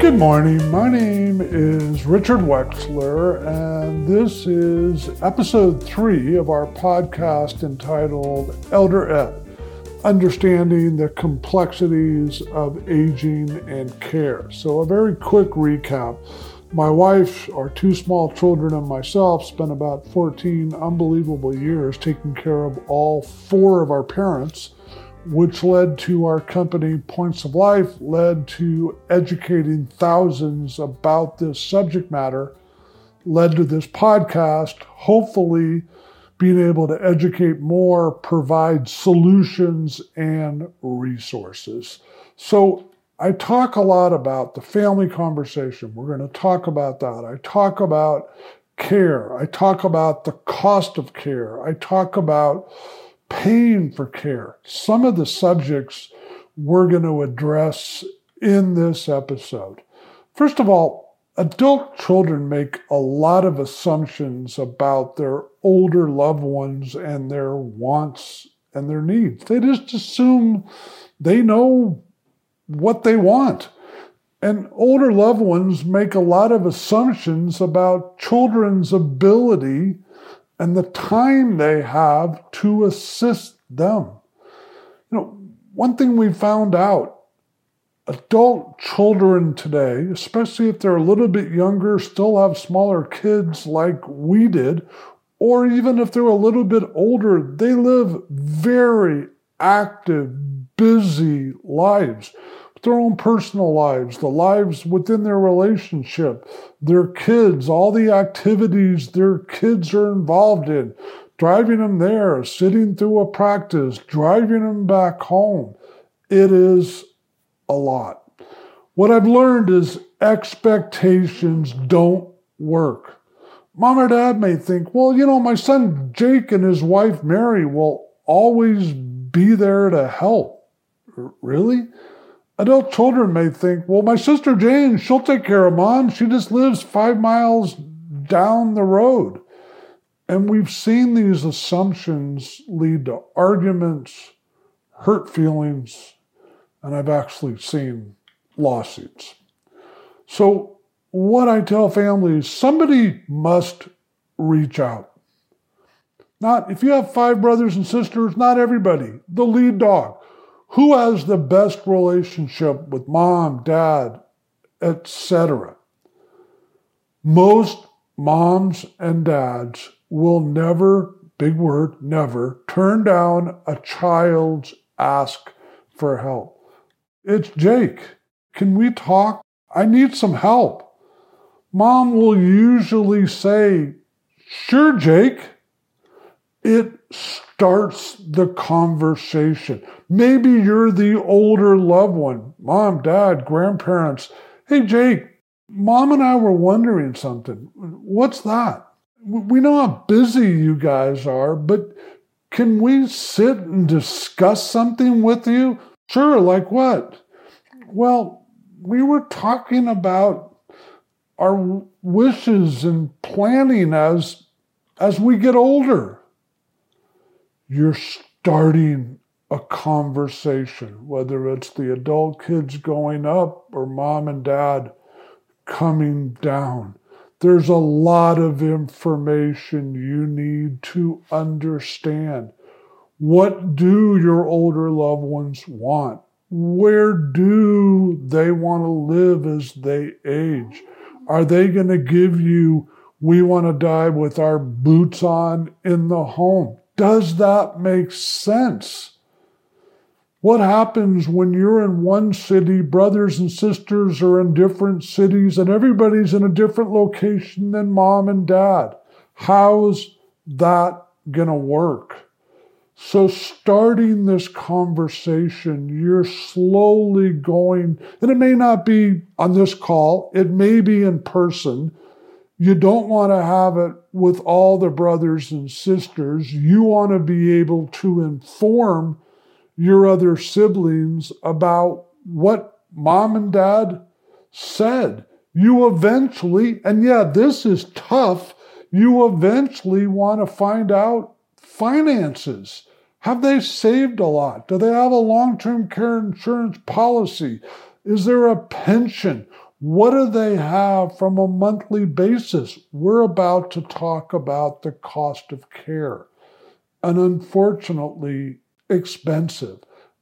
Good morning. My name is Richard Wexler, and this is episode three of our podcast entitled Elder Ed Understanding the Complexities of Aging and Care. So, a very quick recap. My wife, our two small children, and myself spent about 14 unbelievable years taking care of all four of our parents which led to our company Points of Life, led to educating thousands about this subject matter, led to this podcast, hopefully being able to educate more, provide solutions and resources. So I talk a lot about the family conversation. We're going to talk about that. I talk about care. I talk about the cost of care. I talk about paying for care. Some of the subjects we're going to address in this episode. First of all, adult children make a lot of assumptions about their older loved ones and their wants and their needs. They just assume they know what they want. And older loved ones make a lot of assumptions about children's ability and the time they have to assist them. You know, one thing we found out adult children today, especially if they're a little bit younger, still have smaller kids like we did, or even if they're a little bit older, they live very active, busy lives their own personal lives, the lives within their relationship, their kids, all the activities their kids are involved in, driving them there, sitting through a practice, driving them back home. It is a lot. What I've learned is expectations don't work. Mom or dad may think, well, you know, my son Jake and his wife Mary will always be there to help. Really? Adult children may think, well, my sister Jane, she'll take care of mom. She just lives five miles down the road. And we've seen these assumptions lead to arguments, hurt feelings, and I've actually seen lawsuits. So, what I tell families somebody must reach out. Not if you have five brothers and sisters, not everybody, the lead dog who has the best relationship with mom, dad, etc. Most moms and dads will never, big word, never, turn down a child's ask for help. It's Jake. Can we talk? I need some help. Mom will usually say, Sure, Jake. It starts the conversation. Maybe you're the older loved one, mom, dad, grandparents. Hey, Jake, mom and I were wondering something. What's that? We know how busy you guys are, but can we sit and discuss something with you? Sure, like what? Well, we were talking about our wishes and planning as as we get older you're starting a conversation, whether it's the adult kids going up or mom and dad coming down. There's a lot of information you need to understand. What do your older loved ones want? Where do they want to live as they age? Are they going to give you, we want to die with our boots on in the home? Does that make sense? What happens when you're in one city, brothers and sisters are in different cities, and everybody's in a different location than mom and dad? How's that going to work? So, starting this conversation, you're slowly going, and it may not be on this call, it may be in person, you don't want to have it with all the brothers and sisters. You want to be able to inform your other siblings about what mom and dad said. You eventually, and yeah, this is tough, you eventually want to find out finances. Have they saved a lot? Do they have a long term care insurance policy? Is there a pension? What do they have from a monthly basis? We're about to talk about the cost of care, and unfortunately, expensive.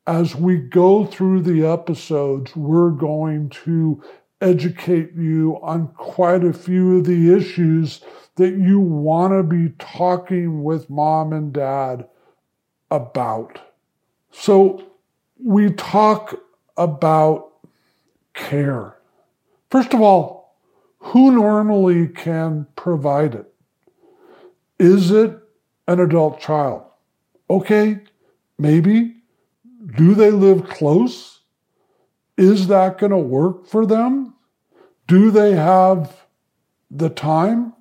As we go through the episodes, we're going to educate you on quite a few of the issues that you want to be talking with mom and dad about. So, we talk about care. First of all, who normally can provide it? Is it an adult child? Okay, maybe. Do they live close? Is that going to work for them? Do they have the time?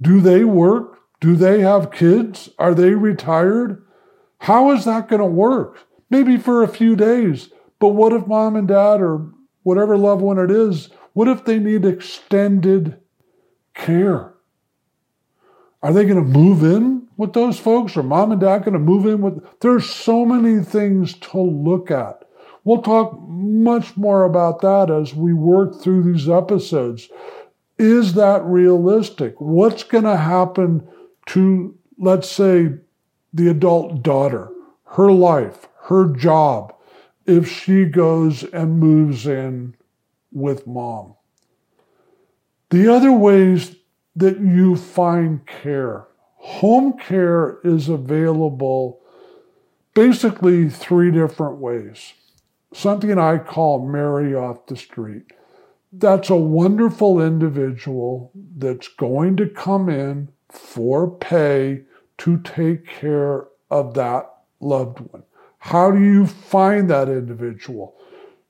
Do they work? Do they have kids? Are they retired? How is that going to work? Maybe for a few days. But what if mom and dad or whatever loved one it is, what if they need extended care? Are they going to move in with those folks? Or mom and dad going to move in with? There's so many things to look at. We'll talk much more about that as we work through these episodes. Is that realistic? What's going to happen to, let's say, the adult daughter, her life, her job, if she goes and moves in with mom? The other ways that you find care home care is available basically three different ways. Something I call Mary off the street. That's a wonderful individual that's going to come in for pay to take care of that loved one. How do you find that individual?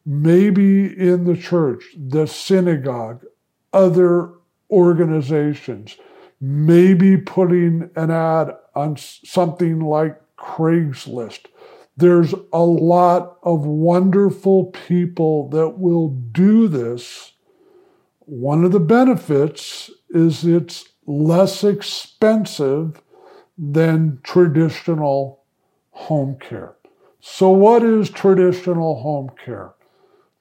Maybe in the church, the synagogue, other organizations, maybe putting an ad on something like Craigslist. There's a lot of wonderful people that will do this. One of the benefits is it's less expensive than traditional home care. So, what is traditional home care?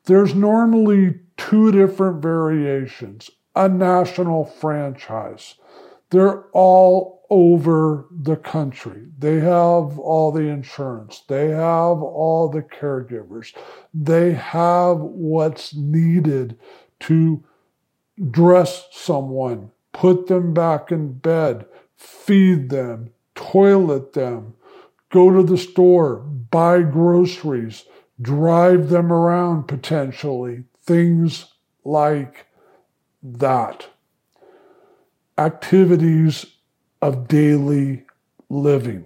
There's normally two different variations a national franchise. They're all over the country. They have all the insurance. They have all the caregivers. They have what's needed to dress someone, put them back in bed, feed them, toilet them, go to the store, buy groceries, drive them around potentially, things like that. Activities of daily living.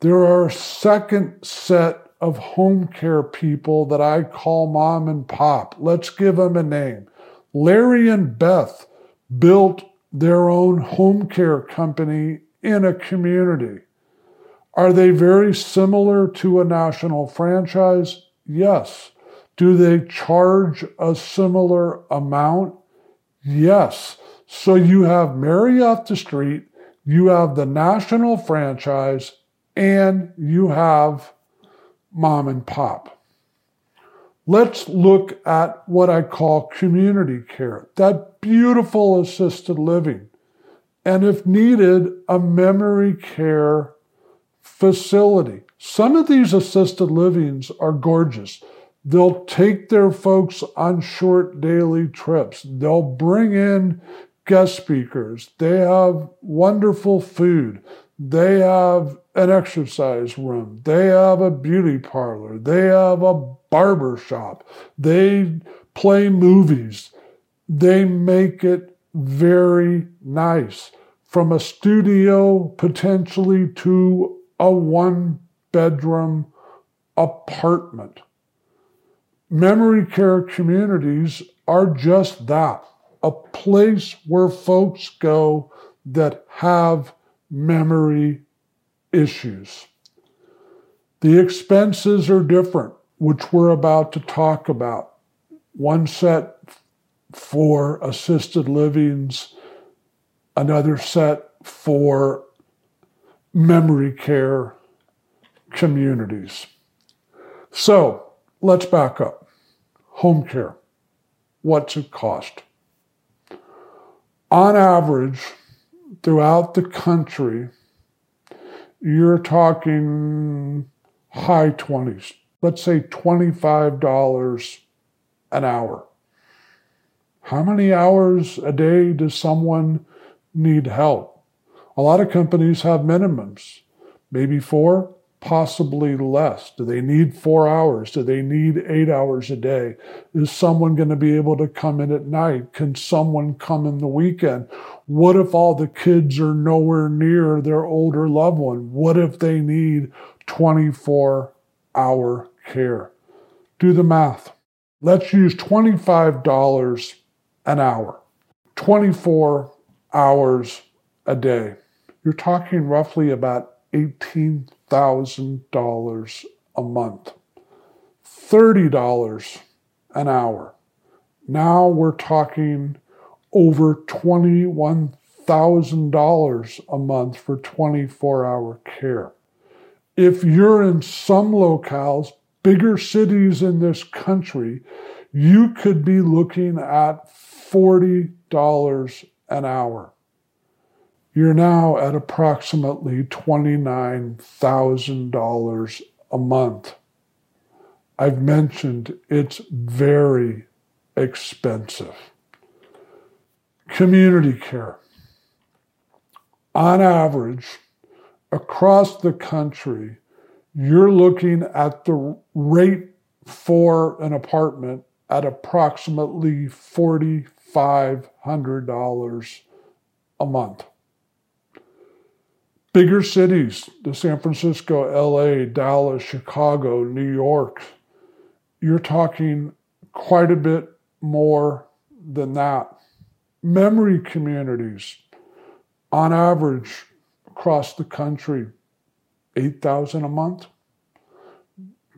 There are a second set of home care people that I call mom and pop. Let's give them a name. Larry and Beth built their own home care company in a community. Are they very similar to a national franchise? Yes. Do they charge a similar amount? Yes. So you have Mary the street, you have the national franchise, and you have mom and pop. Let's look at what I call community care, that beautiful assisted living, and if needed, a memory care facility. Some of these assisted livings are gorgeous. They'll take their folks on short daily trips. They'll bring in guest speakers. They have wonderful food. They have an exercise room. They have a beauty parlor. They have a barber shop. They play movies. They make it very nice. From a studio potentially to a one bedroom apartment. Memory care communities are just that a place where folks go that have memory issues. The expenses are different, which we're about to talk about. One set for assisted livings, another set for memory care communities. So let's back up home care. what's it cost? On average, throughout the country, you're talking high 20s, let's say $25 an hour. How many hours a day does someone need help? A lot of companies have minimums, maybe four, possibly less? Do they need four hours? Do they need eight hours a day? Is someone going to be able to come in at night? Can someone come in the weekend? What if all the kids are nowhere near their older loved one? What if they need 24 hour care? Do the math. Let's use $25 an hour, 24 hours a day. You're talking roughly about 18 $1,000 a month, $30 an hour. Now we're talking over $21,000 a month for 24 hour care. If you're in some locales, bigger cities in this country, you could be looking at $40 an hour you're now at approximately $29,000 a month. I've mentioned it's very expensive. Community care. On average, across the country, you're looking at the rate for an apartment at approximately $4,500 a month. Bigger cities, the San Francisco, LA, Dallas, Chicago, New York, you're talking quite a bit more than that. Memory communities, on average across the country, 8,000 a month.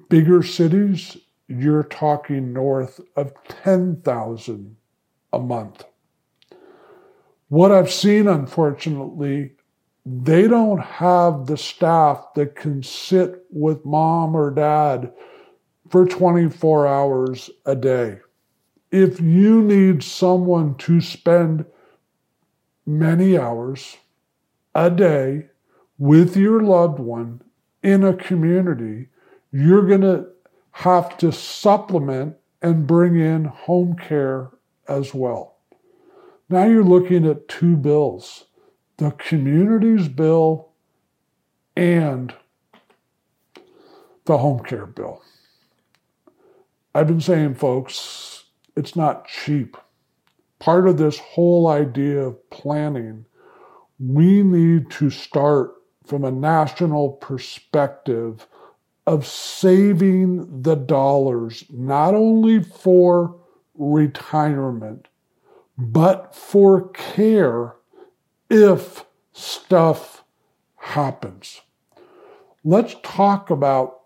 Bigger cities, you're talking north of 10,000 a month. What I've seen, unfortunately, they don't have the staff that can sit with mom or dad for 24 hours a day. If you need someone to spend many hours a day with your loved one in a community, you're going to have to supplement and bring in home care as well. Now you're looking at two bills the communities bill and the home care bill. I've been saying, folks, it's not cheap. Part of this whole idea of planning, we need to start from a national perspective of saving the dollars, not only for retirement, but for care if stuff happens. Let's talk about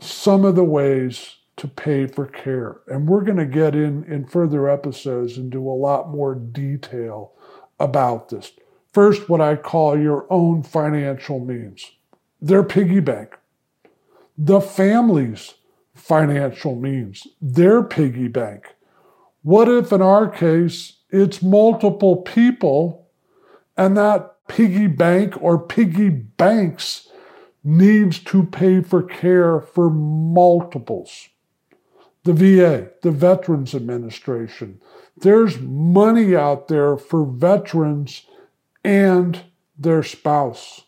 some of the ways to pay for care. And we're going to get in in further episodes and do a lot more detail about this. First, what I call your own financial means. Their piggy bank. The family's financial means. Their piggy bank. What if in our case it's multiple people and that piggy bank or piggy banks needs to pay for care for multiples. The VA, the Veterans Administration, there's money out there for veterans and their spouse.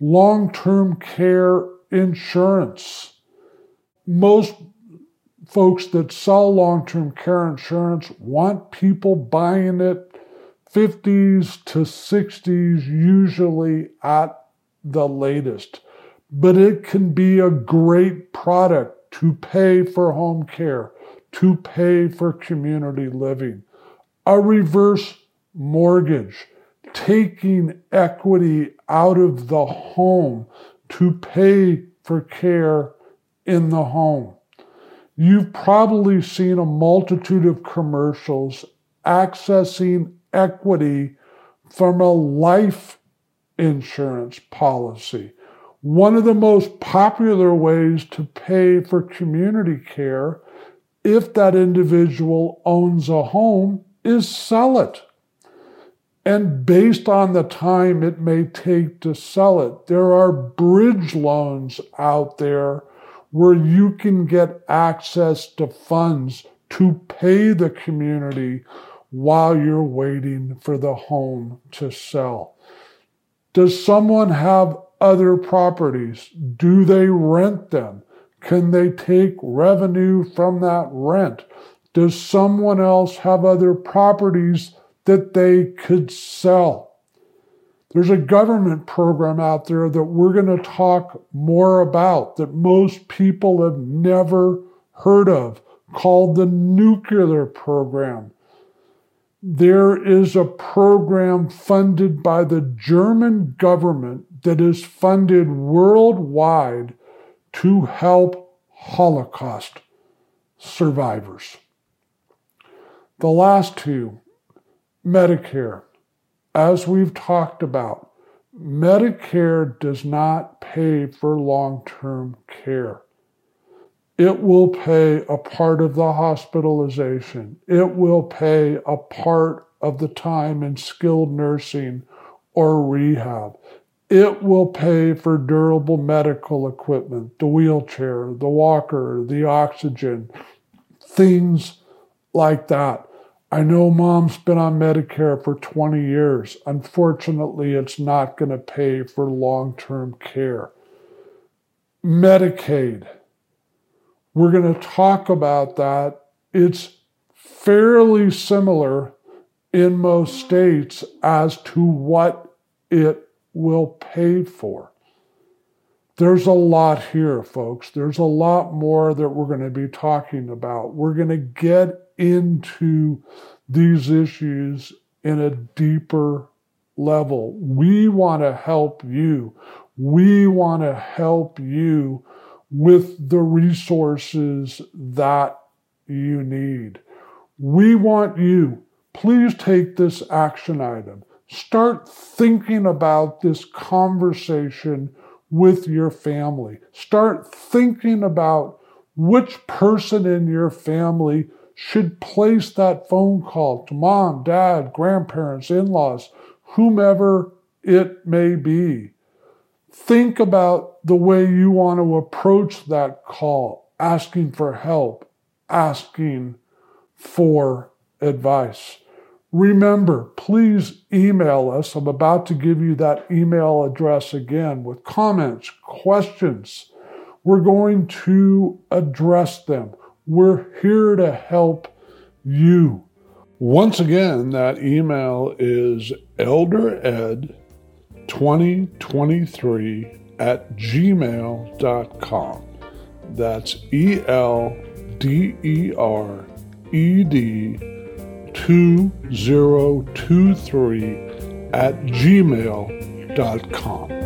Long term care insurance. Most folks that sell long term care insurance want people buying it 50s to 60s, usually at the latest. But it can be a great product to pay for home care, to pay for community living. A reverse mortgage, taking equity out of the home to pay for care in the home. You've probably seen a multitude of commercials accessing equity from a life insurance policy. One of the most popular ways to pay for community care if that individual owns a home, is sell it. And based on the time it may take to sell it, there are bridge loans out there where you can get access to funds to pay the community while you're waiting for the home to sell. Does someone have other properties? Do they rent them? Can they take revenue from that rent? Does someone else have other properties that they could sell. There's a government program out there that we're going to talk more about that most people have never heard of called the nuclear program. There is a program funded by the German government that is funded worldwide to help Holocaust survivors. The last two Medicare. As we've talked about, Medicare does not pay for long term care. It will pay a part of the hospitalization. It will pay a part of the time in skilled nursing or rehab. It will pay for durable medical equipment, the wheelchair, the walker, the oxygen, things like that. I know mom's been on Medicare for 20 years. Unfortunately, it's not going to pay for long term care. Medicaid. We're going to talk about that. It's fairly similar in most states as to what it will pay for. There's a lot here, folks. There's a lot more that we're going to be talking about. We're going to get into these issues in a deeper level. We want to help you. We want to help you with the resources that you need. We want you. Please take this action item. Start thinking about this conversation with your family. Start thinking about which person in your family should place that phone call to mom, dad, grandparents, in laws, whomever it may be. Think about the way you want to approach that call, asking for help, asking for advice. Remember, please email us. I'm about to give you that email address again with comments, questions. We're going to address them. We're here to help you. Once again, that email is eldered2023 at gmail.com. That's E L D E R E D 2023 at gmail.com.